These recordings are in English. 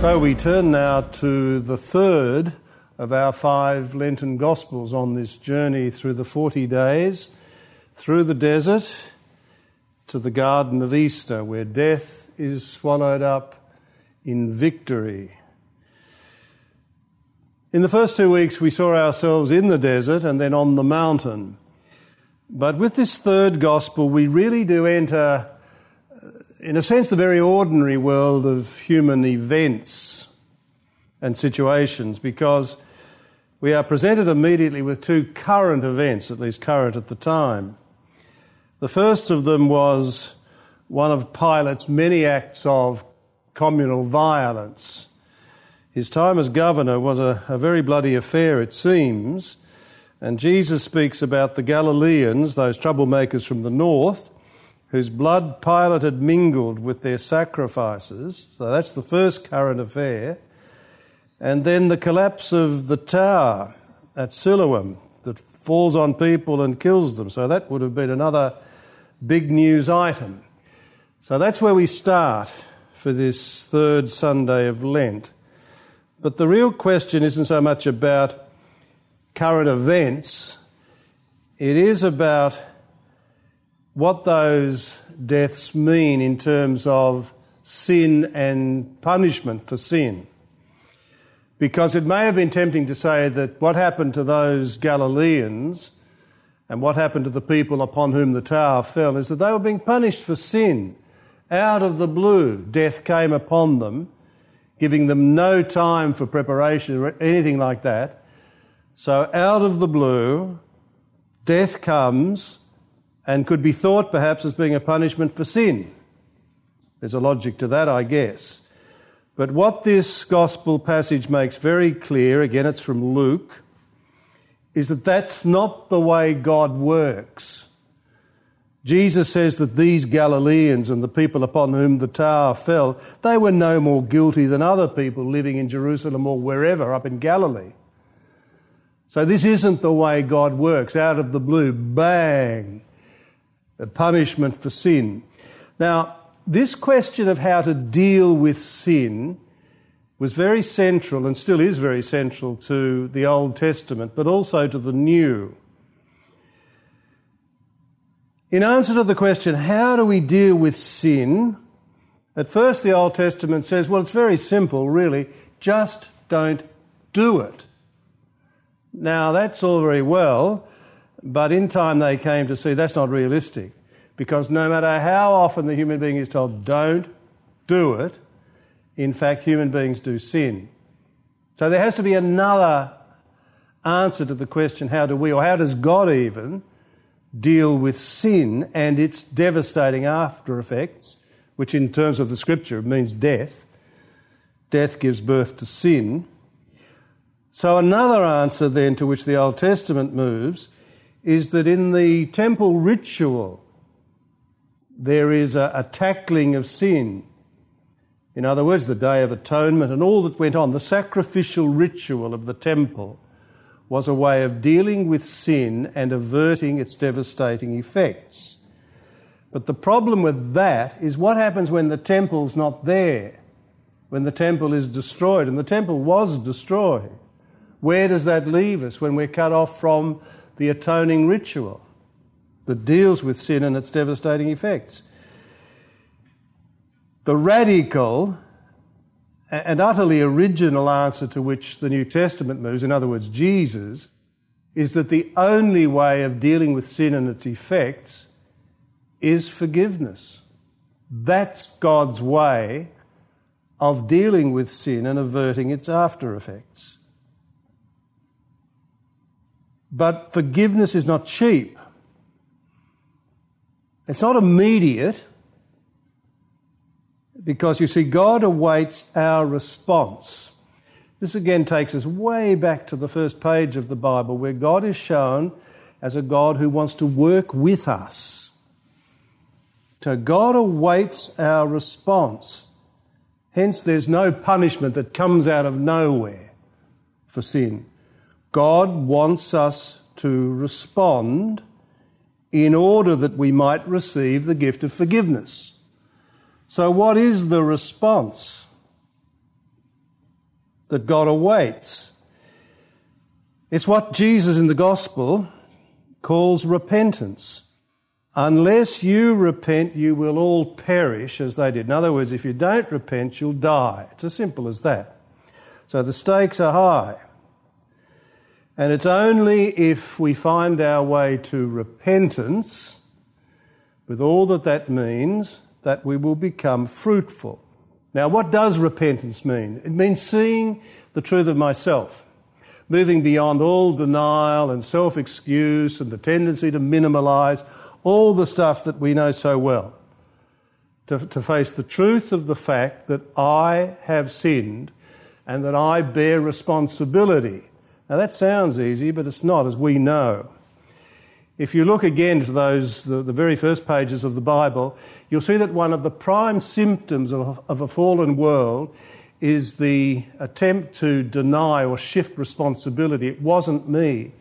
So we turn now to the third of our five Lenten Gospels on this journey through the 40 days, through the desert to the Garden of Easter, where death is swallowed up in victory. In the first two weeks, we saw ourselves in the desert and then on the mountain. But with this third gospel, we really do enter, in a sense, the very ordinary world of human events and situations because we are presented immediately with two current events, at least current at the time. The first of them was one of Pilate's many acts of communal violence. His time as governor was a, a, very bloody affair, it seems, and Jesus speaks about the Galileans, those troublemakers from the north, whose blood Pilate had mingled with their sacrifices. So that's the first current affair. And then the collapse of the tower at Siloam that falls on people and kills them. So that would have been another big news item. So that's where we start for this third Sunday of Lent. But the real question isn't so much about current events, it is about what those deaths mean in terms of sin and punishment for sin. Because it may have been tempting to say that what happened to those Galileans and what happened to the people upon whom the tower fell is that they were being punished for sin. Out of the blue, death came upon them, giving them no time for preparation or anything like that. So, out of the blue, death comes and could be thought perhaps as being a punishment for sin. There's a logic to that, I guess. But what this gospel passage makes very clear, again, it's from Luke, is that that's not the way God works. Jesus says that these Galileans and the people upon whom the tower fell, they were no more guilty than other people living in Jerusalem or wherever up in Galilee. So this isn't the way God works. Out of the blue, bang, punishment for sin. Now, this question of how to deal with sin was very central and still is very central to the Old Testament, but also to the New. In answer to the question, how do we deal with sin? At first, the Old Testament says, well, it's very simple, really. Just don't do it. Now, that's all very well, but in time they came to see that's not realistic. Because no matter how often the human being is told, don't do it, in fact, human beings do sin. So there has to be another answer to the question, how do we, or how does God even, deal with sin and its devastating after effects, which in terms of the scripture means death. Death gives birth to sin. So another answer then to which the Old Testament moves is that in the temple ritual, there is a, a tackling of sin. In other words, the Day of Atonement and all that went on, the sacrificial ritual of the temple was a way of dealing with sin and averting its devastating effects. But the problem with that is what happens when the temple's not there, when the temple is destroyed, and the temple was destroyed. Where does that leave us when we're cut off from the atoning ritual? that deals with sin and its devastating effects. The radical and utterly original answer to which the New Testament moves, in other words, Jesus, is that the only way of dealing with sin and its effects is forgiveness. That's God's way of dealing with sin and averting its after effects. But forgiveness is not cheap. It's not immediate because you see, God awaits our response. This again takes us way back to the first page of the Bible where God is shown as a God who wants to work with us. So God awaits our response. Hence, there's no punishment that comes out of nowhere for sin. God wants us to respond in order that we might receive the gift of forgiveness. So, what is the response? that God awaits. It's what Jesus in the gospel calls repentance. Unless you repent, you will all perish as they did. In other words, if you don't repent, you'll die. It's as simple as that. So the stakes are high. And it's only if we find our way to repentance, with all that that means, that we will become fruitful. Now, what does repentance mean? It means seeing the truth of myself, moving beyond all denial and self excuse and the tendency to minimalize all the stuff that we know so well. To, to face the truth of the fact that I have sinned and that I bear responsibility now that sounds easy, but it's not, as we know. If you look again to those, the, the very first pages of the Bible, you'll see that one of the prime symptoms of, of a fallen world is the attempt to deny or shift responsibility. It wasn't me.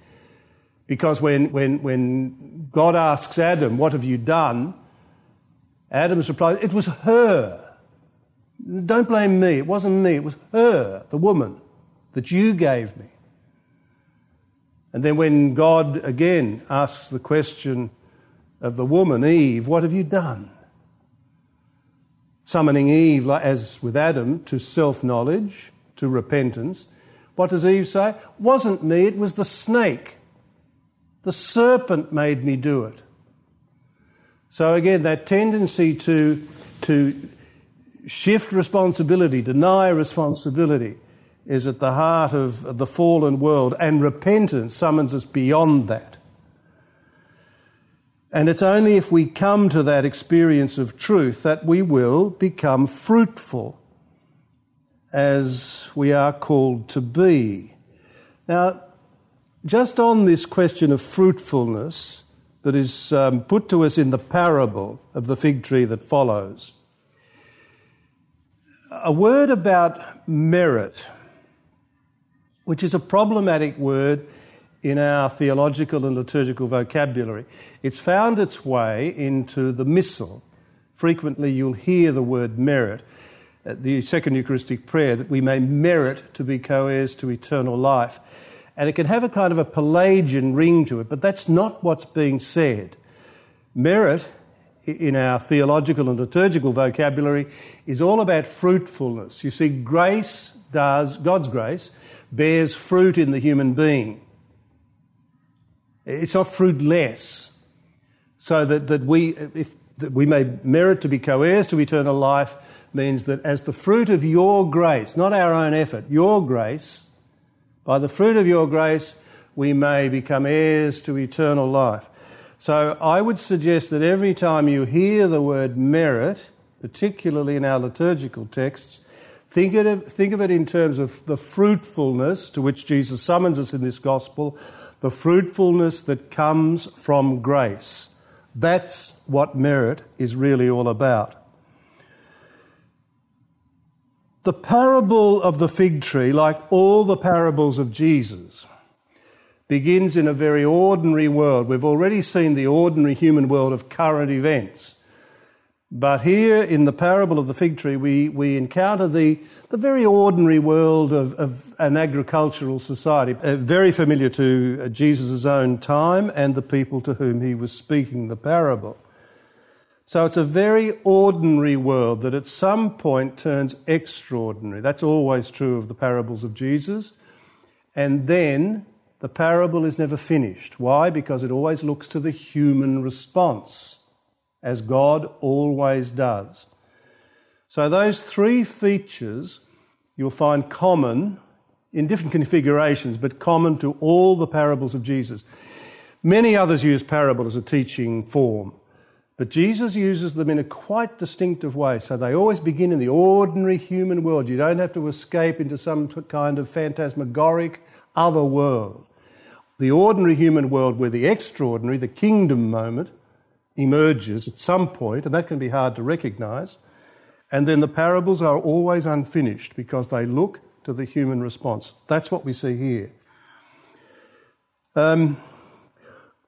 Because when, when, when God asks Adam, What have you done? Adam's reply, It was her. Don't blame me. It wasn't me. It was her, the woman, that you gave me. And then when God again asks the question of the woman, Eve, what have you done? Summoning Eve, as with Adam, to self knowledge, to repentance. What does Eve say? Wasn't me, it was the snake. The serpent made me do it. So again, that tendency to, to shift responsibility, deny responsibility, is at the heart of the fallen world, and repentance summons us beyond that. And it's only if we come to that experience of truth that we will become fruitful as we are called to be. Now, just on this question of fruitfulness that is um, put to us in the parable of the fig tree that follows, a word about merit which is a problematic word in our theological and liturgical vocabulary. It's found its way into the Missal. Frequently, you'll hear the word merit at the second Eucharistic prayer that we may merit to be co heirs to eternal life. And it can have a kind of a Pelagian ring to it, but that's not what's being said. Merit, in our theological and liturgical vocabulary, is all about fruitfulness. You see, grace does, God's grace, bears fruit in the human being. It's not fruitless. So that, that, we, if, that we may merit to be co heirs to eternal life means that as the fruit of your grace, not our own effort, your grace, by the fruit of your grace, we may become heirs to eternal life. So I would suggest that every time you hear the word merit, particularly in our liturgical texts, Think of, it, think of it in terms of the fruitfulness to which Jesus summons us in this gospel, the fruitfulness that comes from grace. That's what merit is really all about. The parable of the fig tree, like all the parables of Jesus, begins in a very ordinary world. We've already seen the ordinary human world of current events. But here in the parable of the fig tree, we, we encounter the, the very ordinary world of, of an agricultural society, uh, very familiar to uh, Jesus' own time and the people to whom he was speaking the parable. So it's a very ordinary world that at some point turns extraordinary. That's always true of the parables of Jesus. And then the parable is never finished. Why? Because it always looks to the human response as God always does. So, those three features you'll find common in different configurations, but common to all the parables of Jesus. Many others use parable as a teaching form, but Jesus uses them in a quite distinctive way. So they always begin in the ordinary human world. You don't have to escape into some kind of phantasmagoric other world. The ordinary human world where the extraordinary, the kingdom moment, emerges at some point, and that can be hard to recognize. And then the parables are always unfinished because they look to the human response. That's what we see here. Um,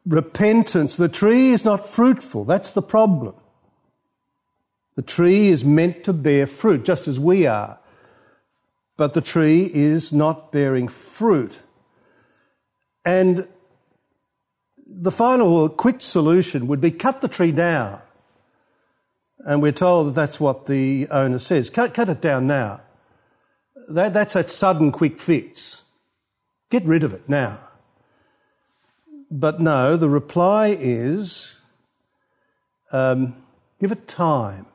repentance. The tree is not fruitful. That's the problem. The tree is meant to bear fruit, just as we are. but the tree is not bearing fruit. And the final quick solution would be cut the tree down. And we're told that that's what the owner says. Cut, cut it down now. That, that's a sudden quick fix. Get rid of it now. But no, the reply is um, give it time.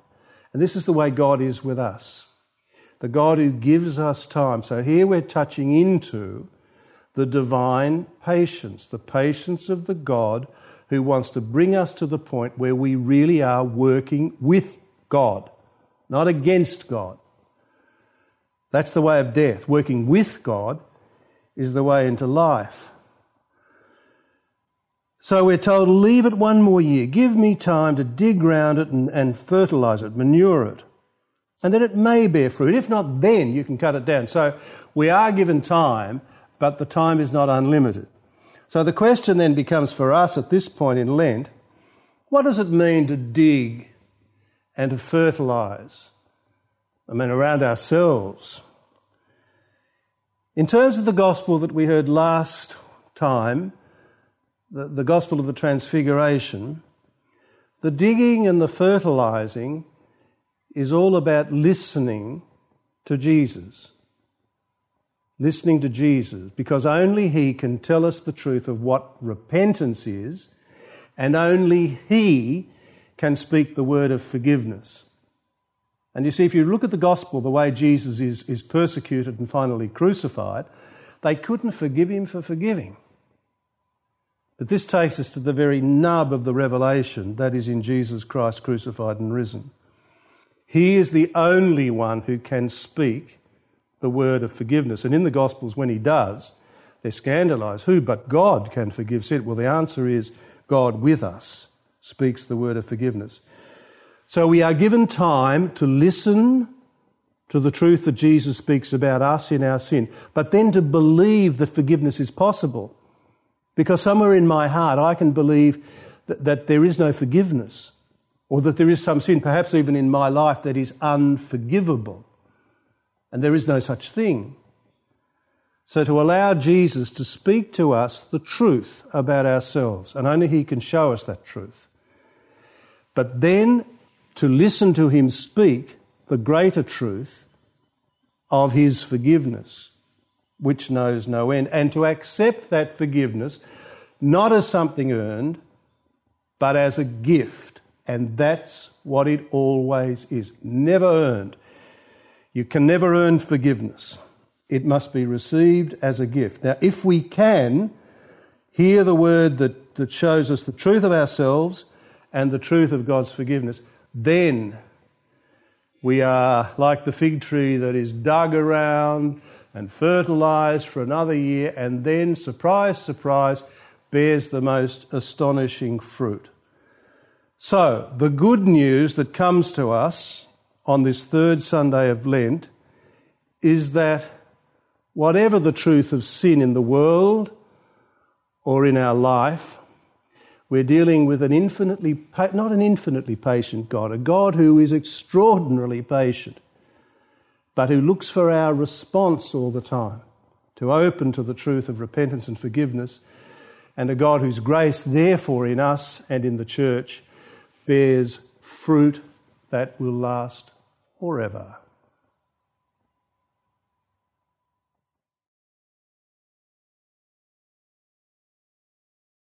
And this is the way God is with us the God who gives us time. So here we're touching into the divine patience, the patience of the God who wants to bring us to the point where we really are working with God, not against God. That's the way of death. Working with God is the way into life. So we're told, leave it one more year. Give me time to dig round it and, and fertilize it, manure it. And then it may bear fruit. If not, then you can cut it down. So we are given time but the time is not unlimited. So the question then becomes for us at this point in Lent what does it mean to dig and to fertilize? I mean, around ourselves. In terms of the gospel that we heard last time, the, the gospel of the Transfiguration, the digging and the fertilizing is all about listening to Jesus listening to Jesus, because only He can tell us the truth of what repentance is, and only He can speak the word of forgiveness. And you see, if you look at the gospel, the way Jesus is, is persecuted and finally crucified, they couldn't forgive him for forgiving. But this takes us to the very nub of the revelation that is in Jesus Christ crucified and risen. He is the only one who can speak the word of forgiveness. And in the Gospels, when he does, they're scandalized. Who but God can forgive sin? Well, the answer is God with us speaks the word of forgiveness. So we are given time to listen to the truth that Jesus speaks about us in our sin, but then to believe that forgiveness is possible. Because somewhere in my heart, I can believe that, that there is no forgiveness, or that there is some sin, perhaps even in my life, that is unforgivable and there is no such thing. So, to allow Jesus to speak to us the truth about ourselves, and only He can show us that truth. But then to listen to Him speak the greater truth of His forgiveness, which knows no end, and to accept that forgiveness not as something earned, but as a gift. And that's what it always is never earned. You can never earn forgiveness. It must be received as a gift. Now, if we can hear the word that, that shows us the truth of ourselves and the truth of God's forgiveness, then we are like the fig tree that is dug around and fertilized for another year, and then, surprise, surprise, bears the most astonishing fruit. So, the good news that comes to us on this third Sunday of Lent is that whatever the truth of sin in the world or in our life, we're dealing with an infinitely, not an infinitely patient God, a God who is extraordinarily patient, but who looks for our response all the time to open to the truth of repentance and forgiveness, and a God whose grace, therefore, in us and in the church bears fruit that will last forever.